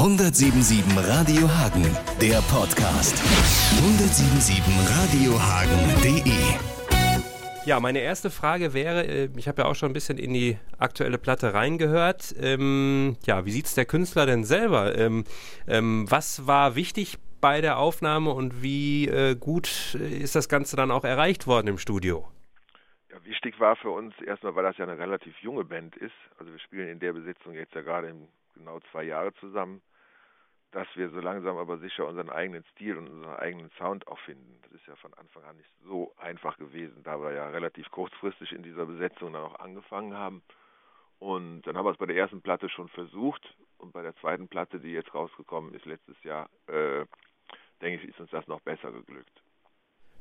177 Radio Hagen, der Podcast. 177 Radiohagen.de Ja, meine erste Frage wäre, äh, ich habe ja auch schon ein bisschen in die aktuelle Platte reingehört. Ähm, ja, wie sieht es der Künstler denn selber? Ähm, ähm, was war wichtig bei der Aufnahme und wie äh, gut ist das Ganze dann auch erreicht worden im Studio? Ja, wichtig war für uns erstmal, weil das ja eine relativ junge Band ist. Also wir spielen in der Besetzung jetzt ja gerade genau zwei Jahre zusammen, dass wir so langsam aber sicher unseren eigenen Stil und unseren eigenen Sound auch finden. Das ist ja von Anfang an nicht so einfach gewesen, da wir ja relativ kurzfristig in dieser Besetzung dann auch angefangen haben. Und dann haben wir es bei der ersten Platte schon versucht und bei der zweiten Platte, die jetzt rausgekommen ist letztes Jahr, äh, denke ich, ist uns das noch besser geglückt.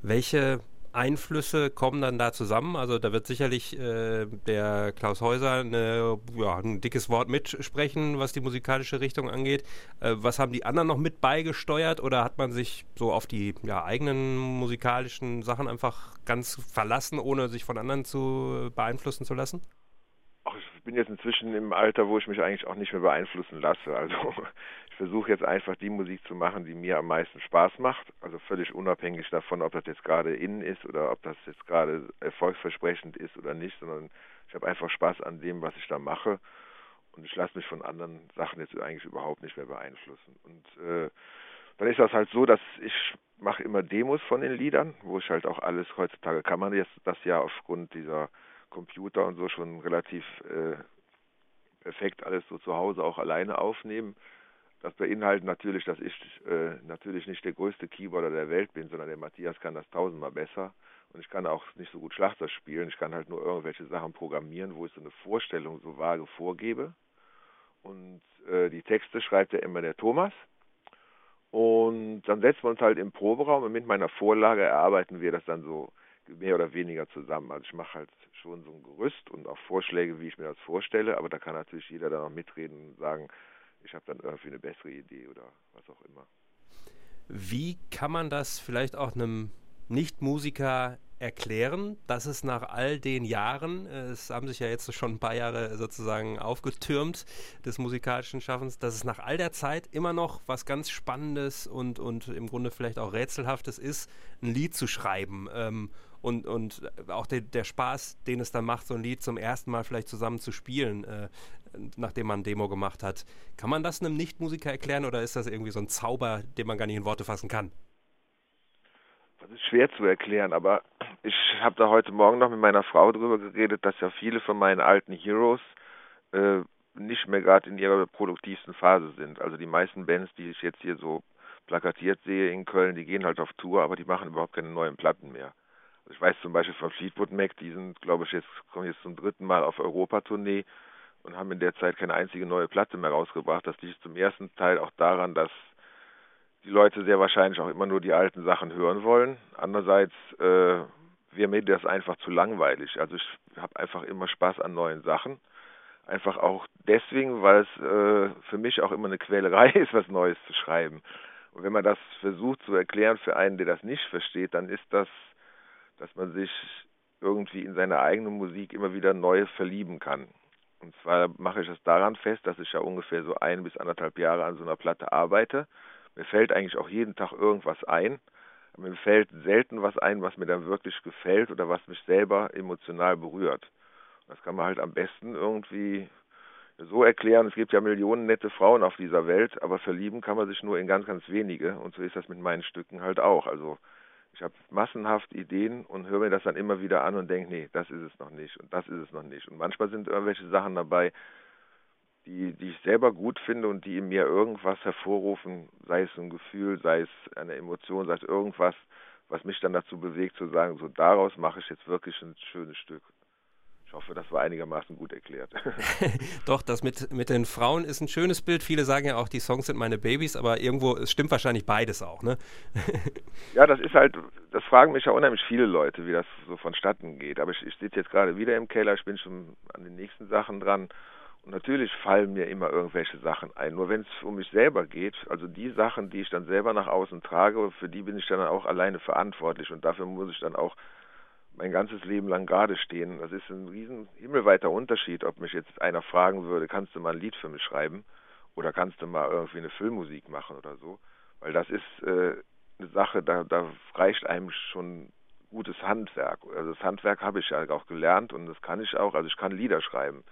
Welche Einflüsse kommen dann da zusammen? Also da wird sicherlich äh, der Klaus Häuser eine, ja, ein dickes Wort mitsprechen, was die musikalische Richtung angeht. Äh, was haben die anderen noch mit beigesteuert oder hat man sich so auf die ja, eigenen musikalischen Sachen einfach ganz verlassen, ohne sich von anderen zu beeinflussen zu lassen? Ich bin jetzt inzwischen im Alter, wo ich mich eigentlich auch nicht mehr beeinflussen lasse. Also versuche jetzt einfach die Musik zu machen, die mir am meisten Spaß macht. Also völlig unabhängig davon, ob das jetzt gerade innen ist oder ob das jetzt gerade erfolgsversprechend ist oder nicht, sondern ich habe einfach Spaß an dem, was ich da mache. Und ich lasse mich von anderen Sachen jetzt eigentlich überhaupt nicht mehr beeinflussen. Und äh, dann ist das halt so, dass ich mache immer Demos von den Liedern, wo ich halt auch alles, heutzutage kann man jetzt das ja aufgrund dieser Computer und so schon relativ äh, perfekt alles so zu Hause auch alleine aufnehmen. Das beinhaltet natürlich, dass ich äh, natürlich nicht der größte Keyboarder der Welt bin, sondern der Matthias kann das tausendmal besser. Und ich kann auch nicht so gut Schlagzeug spielen. Ich kann halt nur irgendwelche Sachen programmieren, wo ich so eine Vorstellung so vage vorgebe. Und äh, die Texte schreibt ja immer der Thomas. Und dann setzen wir uns halt im Proberaum und mit meiner Vorlage erarbeiten wir das dann so mehr oder weniger zusammen. Also ich mache halt schon so ein Gerüst und auch Vorschläge, wie ich mir das vorstelle, aber da kann natürlich jeder dann noch mitreden und sagen, ich habe dann irgendwie eine bessere Idee oder was auch immer. Wie kann man das vielleicht auch einem Nicht-Musiker erklären, dass es nach all den Jahren, es haben sich ja jetzt schon ein paar Jahre sozusagen aufgetürmt des musikalischen Schaffens, dass es nach all der Zeit immer noch was ganz Spannendes und, und im Grunde vielleicht auch Rätselhaftes ist, ein Lied zu schreiben. Ähm, und, und auch de, der Spaß, den es dann macht, so ein Lied zum ersten Mal vielleicht zusammen zu spielen, äh, nachdem man ein Demo gemacht hat. Kann man das einem Nichtmusiker erklären oder ist das irgendwie so ein Zauber, den man gar nicht in Worte fassen kann? Das ist schwer zu erklären, aber ich habe da heute Morgen noch mit meiner Frau drüber geredet, dass ja viele von meinen alten Heroes äh, nicht mehr gerade in ihrer produktivsten Phase sind. Also die meisten Bands, die ich jetzt hier so plakatiert sehe in Köln, die gehen halt auf Tour, aber die machen überhaupt keine neuen Platten mehr. Ich weiß zum Beispiel von Fleetwood Mac, die sind, glaube ich, jetzt kommen jetzt zum dritten Mal auf Europatournee und haben in der Zeit keine einzige neue Platte mehr rausgebracht. Das liegt zum ersten Teil auch daran, dass die Leute sehr wahrscheinlich auch immer nur die alten Sachen hören wollen. Andererseits äh, wäre mir das einfach zu langweilig. Also ich habe einfach immer Spaß an neuen Sachen. Einfach auch deswegen, weil es äh, für mich auch immer eine Quälerei ist, was Neues zu schreiben. Und wenn man das versucht zu erklären für einen, der das nicht versteht, dann ist das, dass man sich irgendwie in seine eigene Musik immer wieder neu verlieben kann. Und zwar mache ich das daran fest, dass ich ja ungefähr so ein bis anderthalb Jahre an so einer Platte arbeite. Mir fällt eigentlich auch jeden Tag irgendwas ein. Mir fällt selten was ein, was mir dann wirklich gefällt oder was mich selber emotional berührt. Das kann man halt am besten irgendwie so erklären. Es gibt ja Millionen nette Frauen auf dieser Welt, aber verlieben kann man sich nur in ganz, ganz wenige. Und so ist das mit meinen Stücken halt auch. Also ich habe massenhaft Ideen und höre mir das dann immer wieder an und denke, nee, das ist es noch nicht und das ist es noch nicht. Und manchmal sind irgendwelche Sachen dabei, die, die ich selber gut finde und die in mir irgendwas hervorrufen, sei es ein Gefühl, sei es eine Emotion, sei es irgendwas, was mich dann dazu bewegt zu sagen, so daraus mache ich jetzt wirklich ein schönes Stück. Ich hoffe, das war einigermaßen gut erklärt. Doch, das mit, mit den Frauen ist ein schönes Bild. Viele sagen ja auch, die Songs sind meine Babys, aber irgendwo, es stimmt wahrscheinlich beides auch, ne? ja, das ist halt, das fragen mich ja unheimlich viele Leute, wie das so vonstatten geht. Aber ich, ich sitze jetzt gerade wieder im Keller, ich bin schon an den nächsten Sachen dran. Und natürlich fallen mir immer irgendwelche Sachen ein. Nur wenn es um mich selber geht, also die Sachen, die ich dann selber nach außen trage, für die bin ich dann auch alleine verantwortlich. Und dafür muss ich dann auch mein ganzes Leben lang gerade stehen. Das ist ein riesen himmelweiter Unterschied, ob mich jetzt einer fragen würde, kannst du mal ein Lied für mich schreiben? oder kannst du mal irgendwie eine Filmmusik machen oder so, weil das ist äh, eine Sache, da, da reicht einem schon gutes Handwerk. Also das Handwerk habe ich ja auch gelernt und das kann ich auch, also ich kann Lieder schreiben.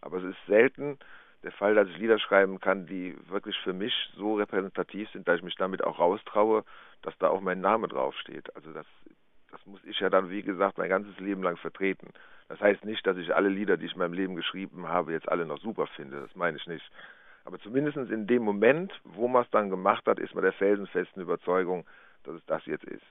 Aber es ist selten der Fall, dass ich Lieder schreiben kann, die wirklich für mich so repräsentativ sind, dass ich mich damit auch raustraue, dass da auch mein Name draufsteht. Also das, das muss ich ja dann, wie gesagt, mein ganzes Leben lang vertreten. Das heißt nicht, dass ich alle Lieder, die ich in meinem Leben geschrieben habe, jetzt alle noch super finde. Das meine ich nicht. Aber zumindest in dem Moment, wo man es dann gemacht hat, ist man der felsenfesten Überzeugung, dass es das jetzt ist.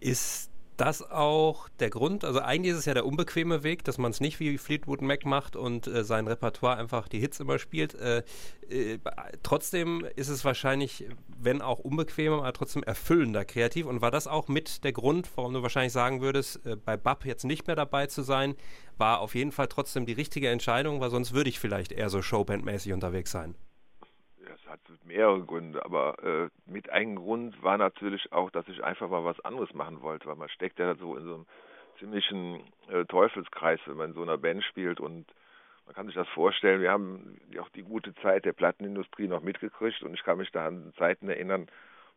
Ist das auch der Grund? Also eigentlich ist es ja der unbequeme Weg, dass man es nicht wie Fleetwood Mac macht und äh, sein Repertoire einfach die Hits immer spielt. Äh, äh, trotzdem ist es wahrscheinlich, wenn auch unbequemer, aber trotzdem erfüllender kreativ. Und war das auch mit der Grund, warum du wahrscheinlich sagen würdest, äh, bei Bab jetzt nicht mehr dabei zu sein, war auf jeden Fall trotzdem die richtige Entscheidung, weil sonst würde ich vielleicht eher so Showband-mäßig unterwegs sein hat mehrere Gründe, aber äh, mit einem Grund war natürlich auch, dass ich einfach mal was anderes machen wollte, weil man steckt ja so in so einem ziemlichen äh, Teufelskreis, wenn man in so einer Band spielt und man kann sich das vorstellen, wir haben auch die gute Zeit der Plattenindustrie noch mitgekriegt und ich kann mich da an Zeiten erinnern,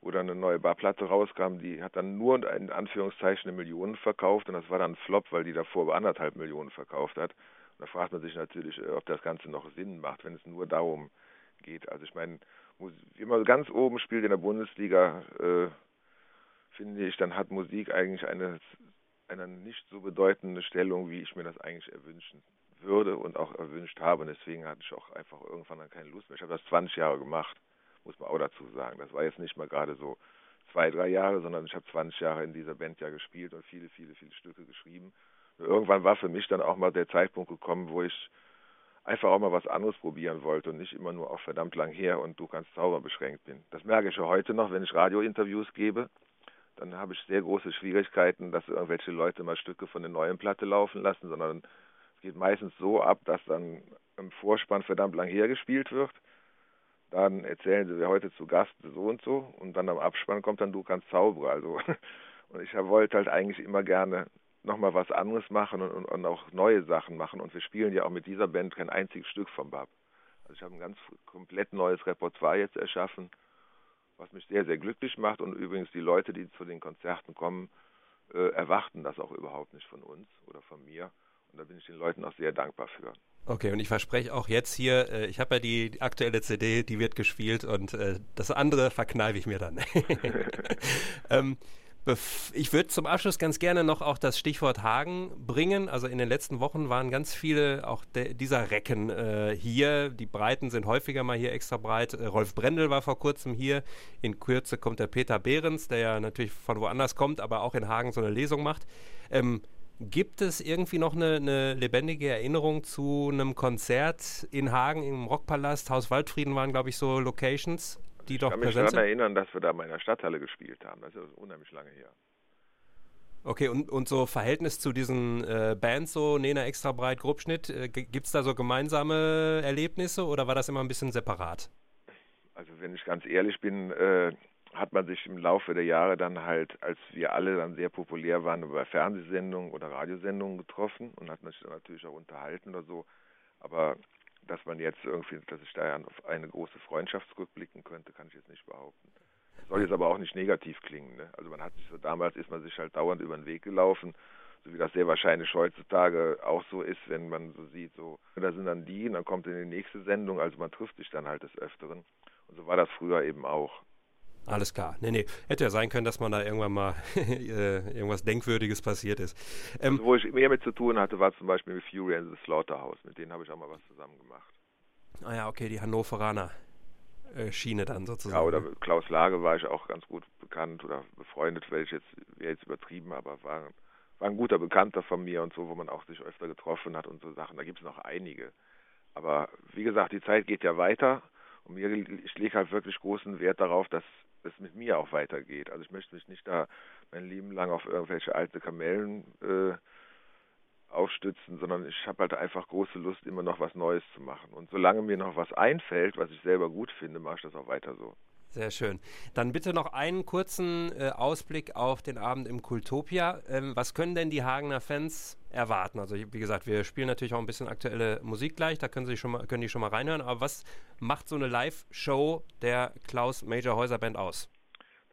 wo dann eine neue Barplatte rauskam, die hat dann nur in Anführungszeichen eine Million verkauft und das war dann ein Flop, weil die davor anderthalb Millionen verkauft hat. Und da fragt man sich natürlich, äh, ob das Ganze noch Sinn macht, wenn es nur darum geht geht. Also ich meine, man ganz oben spielt in der Bundesliga, äh, finde ich, dann hat Musik eigentlich eine, eine nicht so bedeutende Stellung, wie ich mir das eigentlich erwünschen würde und auch erwünscht habe. Und deswegen hatte ich auch einfach irgendwann dann keine Lust mehr. Ich habe das 20 Jahre gemacht, muss man auch dazu sagen. Das war jetzt nicht mal gerade so zwei, drei Jahre, sondern ich habe 20 Jahre in dieser Band ja gespielt und viele, viele, viele Stücke geschrieben. Und irgendwann war für mich dann auch mal der Zeitpunkt gekommen, wo ich einfach auch mal was anderes probieren wollte und nicht immer nur auf verdammt lang her und du kannst Zauber beschränkt bin. Das merke ich ja heute noch, wenn ich Radiointerviews gebe. Dann habe ich sehr große Schwierigkeiten, dass irgendwelche Leute mal Stücke von der neuen Platte laufen lassen, sondern es geht meistens so ab, dass dann im Vorspann verdammt lang hergespielt wird. Dann erzählen sie, wer heute zu Gast so und so und dann am Abspann kommt dann du kannst Zauberer. Also und ich wollte halt eigentlich immer gerne nochmal was anderes machen und, und, auch neue Sachen machen. Und wir spielen ja auch mit dieser Band kein einziges Stück vom Bab. Also ich habe ein ganz komplett neues Repertoire jetzt erschaffen, was mich sehr, sehr glücklich macht. Und übrigens die Leute, die zu den Konzerten kommen, äh, erwarten das auch überhaupt nicht von uns oder von mir. Und da bin ich den Leuten auch sehr dankbar für. Okay, und ich verspreche auch jetzt hier, äh, ich habe ja die, die, aktuelle CD, die wird gespielt und äh, das andere verkneife ich mir dann. ähm, ich würde zum Abschluss ganz gerne noch auch das Stichwort Hagen bringen. Also in den letzten Wochen waren ganz viele auch dieser Recken äh, hier. Die Breiten sind häufiger mal hier extra breit. Äh, Rolf Brendel war vor kurzem hier. In Kürze kommt der Peter Behrens, der ja natürlich von woanders kommt, aber auch in Hagen so eine Lesung macht. Ähm, Gibt es irgendwie noch eine, eine, lebendige Erinnerung zu einem Konzert in Hagen im Rockpalast? Haus Waldfrieden waren, glaube ich, so Locations die doch präsent sind? Ich kann mich daran erinnern, dass wir da mal in der Stadthalle gespielt haben. Das ist unheimlich lange her. Okay, und, und so Verhältnis zu diesen äh, Bands, so Nena Extra Breit, Grobschnitt, äh, gibt es da so gemeinsame Erlebnisse oder war das immer ein bisschen separat? Also wenn ich ganz ehrlich bin, äh, hat man sich im Laufe der Jahre dann halt, als wir alle dann sehr populär waren, bei Fernsehsendungen oder Radiosendungen getroffen und hat sich dann natürlich auch unterhalten oder so. Aber dass man jetzt irgendwie, dass ich da auf eine große Freundschaft zurückblicken könnte, kann ich jetzt nicht behaupten. Soll jetzt aber auch nicht negativ klingen. Ne? Also man hat sich so, damals ist man sich halt dauernd über den Weg gelaufen, so wie das sehr wahrscheinlich heutzutage auch so ist, wenn man so sieht, so, da sind dann die und dann kommt in die nächste Sendung, also man trifft sich dann halt des Öfteren. Und so war das früher eben auch. Alles klar. Nee, nee. Hätte ja sein können, dass man da irgendwann mal äh, irgendwas Denkwürdiges passiert ist. Ähm, also, wo ich mehr mit zu tun hatte, war zum Beispiel mit Fury and the Slaughterhouse. Mit denen habe ich auch mal was zusammen gemacht. Ah ja, okay, die Hannoveraner äh, Schiene dann sozusagen. Ja, oder ne? Klaus Lage war ich auch ganz gut bekannt oder befreundet, ich jetzt, wäre jetzt übertrieben, aber war, war ein guter Bekannter von mir und so, wo man auch sich öfter getroffen hat und so Sachen. Da gibt es noch einige. Aber wie gesagt, die Zeit geht ja weiter und mir, ich lege halt wirklich großen Wert darauf, dass es mit mir auch weitergeht. Also ich möchte mich nicht da mein Leben lang auf irgendwelche alte Kamellen äh, aufstützen, sondern ich habe halt einfach große Lust, immer noch was Neues zu machen. Und solange mir noch was einfällt, was ich selber gut finde, mache ich das auch weiter so. Sehr schön. Dann bitte noch einen kurzen äh, Ausblick auf den Abend im Kultopia. Ähm, was können denn die Hagener Fans erwarten? Also wie gesagt, wir spielen natürlich auch ein bisschen aktuelle Musik gleich, da können, Sie schon mal, können die schon mal reinhören. Aber was macht so eine Live-Show der Klaus Major Häuser Band aus?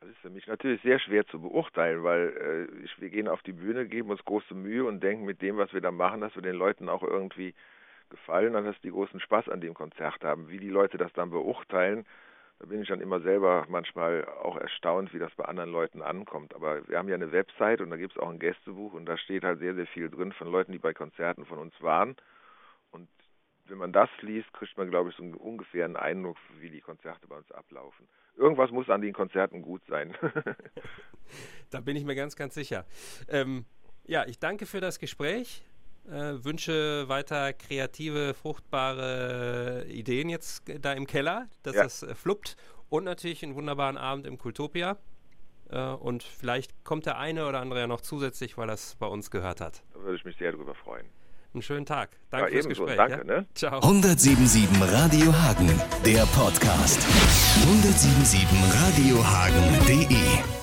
Das ist für mich natürlich sehr schwer zu beurteilen, weil äh, ich, wir gehen auf die Bühne, geben uns große Mühe und denken mit dem, was wir da machen, dass wir den Leuten auch irgendwie gefallen und dass die großen Spaß an dem Konzert haben. Wie die Leute das dann beurteilen, da bin ich dann immer selber manchmal auch erstaunt, wie das bei anderen Leuten ankommt. Aber wir haben ja eine Website und da gibt es auch ein Gästebuch und da steht halt sehr, sehr viel drin von Leuten, die bei Konzerten von uns waren. Und wenn man das liest, kriegt man, glaube ich, so einen ungefähren Eindruck, wie die Konzerte bei uns ablaufen. Irgendwas muss an den Konzerten gut sein. da bin ich mir ganz, ganz sicher. Ähm, ja, ich danke für das Gespräch. Äh, wünsche weiter kreative, fruchtbare Ideen jetzt da im Keller, dass ja. das äh, fluppt. Und natürlich einen wunderbaren Abend im Kultopia. Äh, und vielleicht kommt der eine oder andere ja noch zusätzlich, weil er es bei uns gehört hat. Da würde ich mich sehr darüber freuen. Einen schönen Tag. Danke ja, fürs Gespräch. Danke, ja? ne? Ciao. 1077 Radio Hagen, der Podcast. 1077radiohagen.de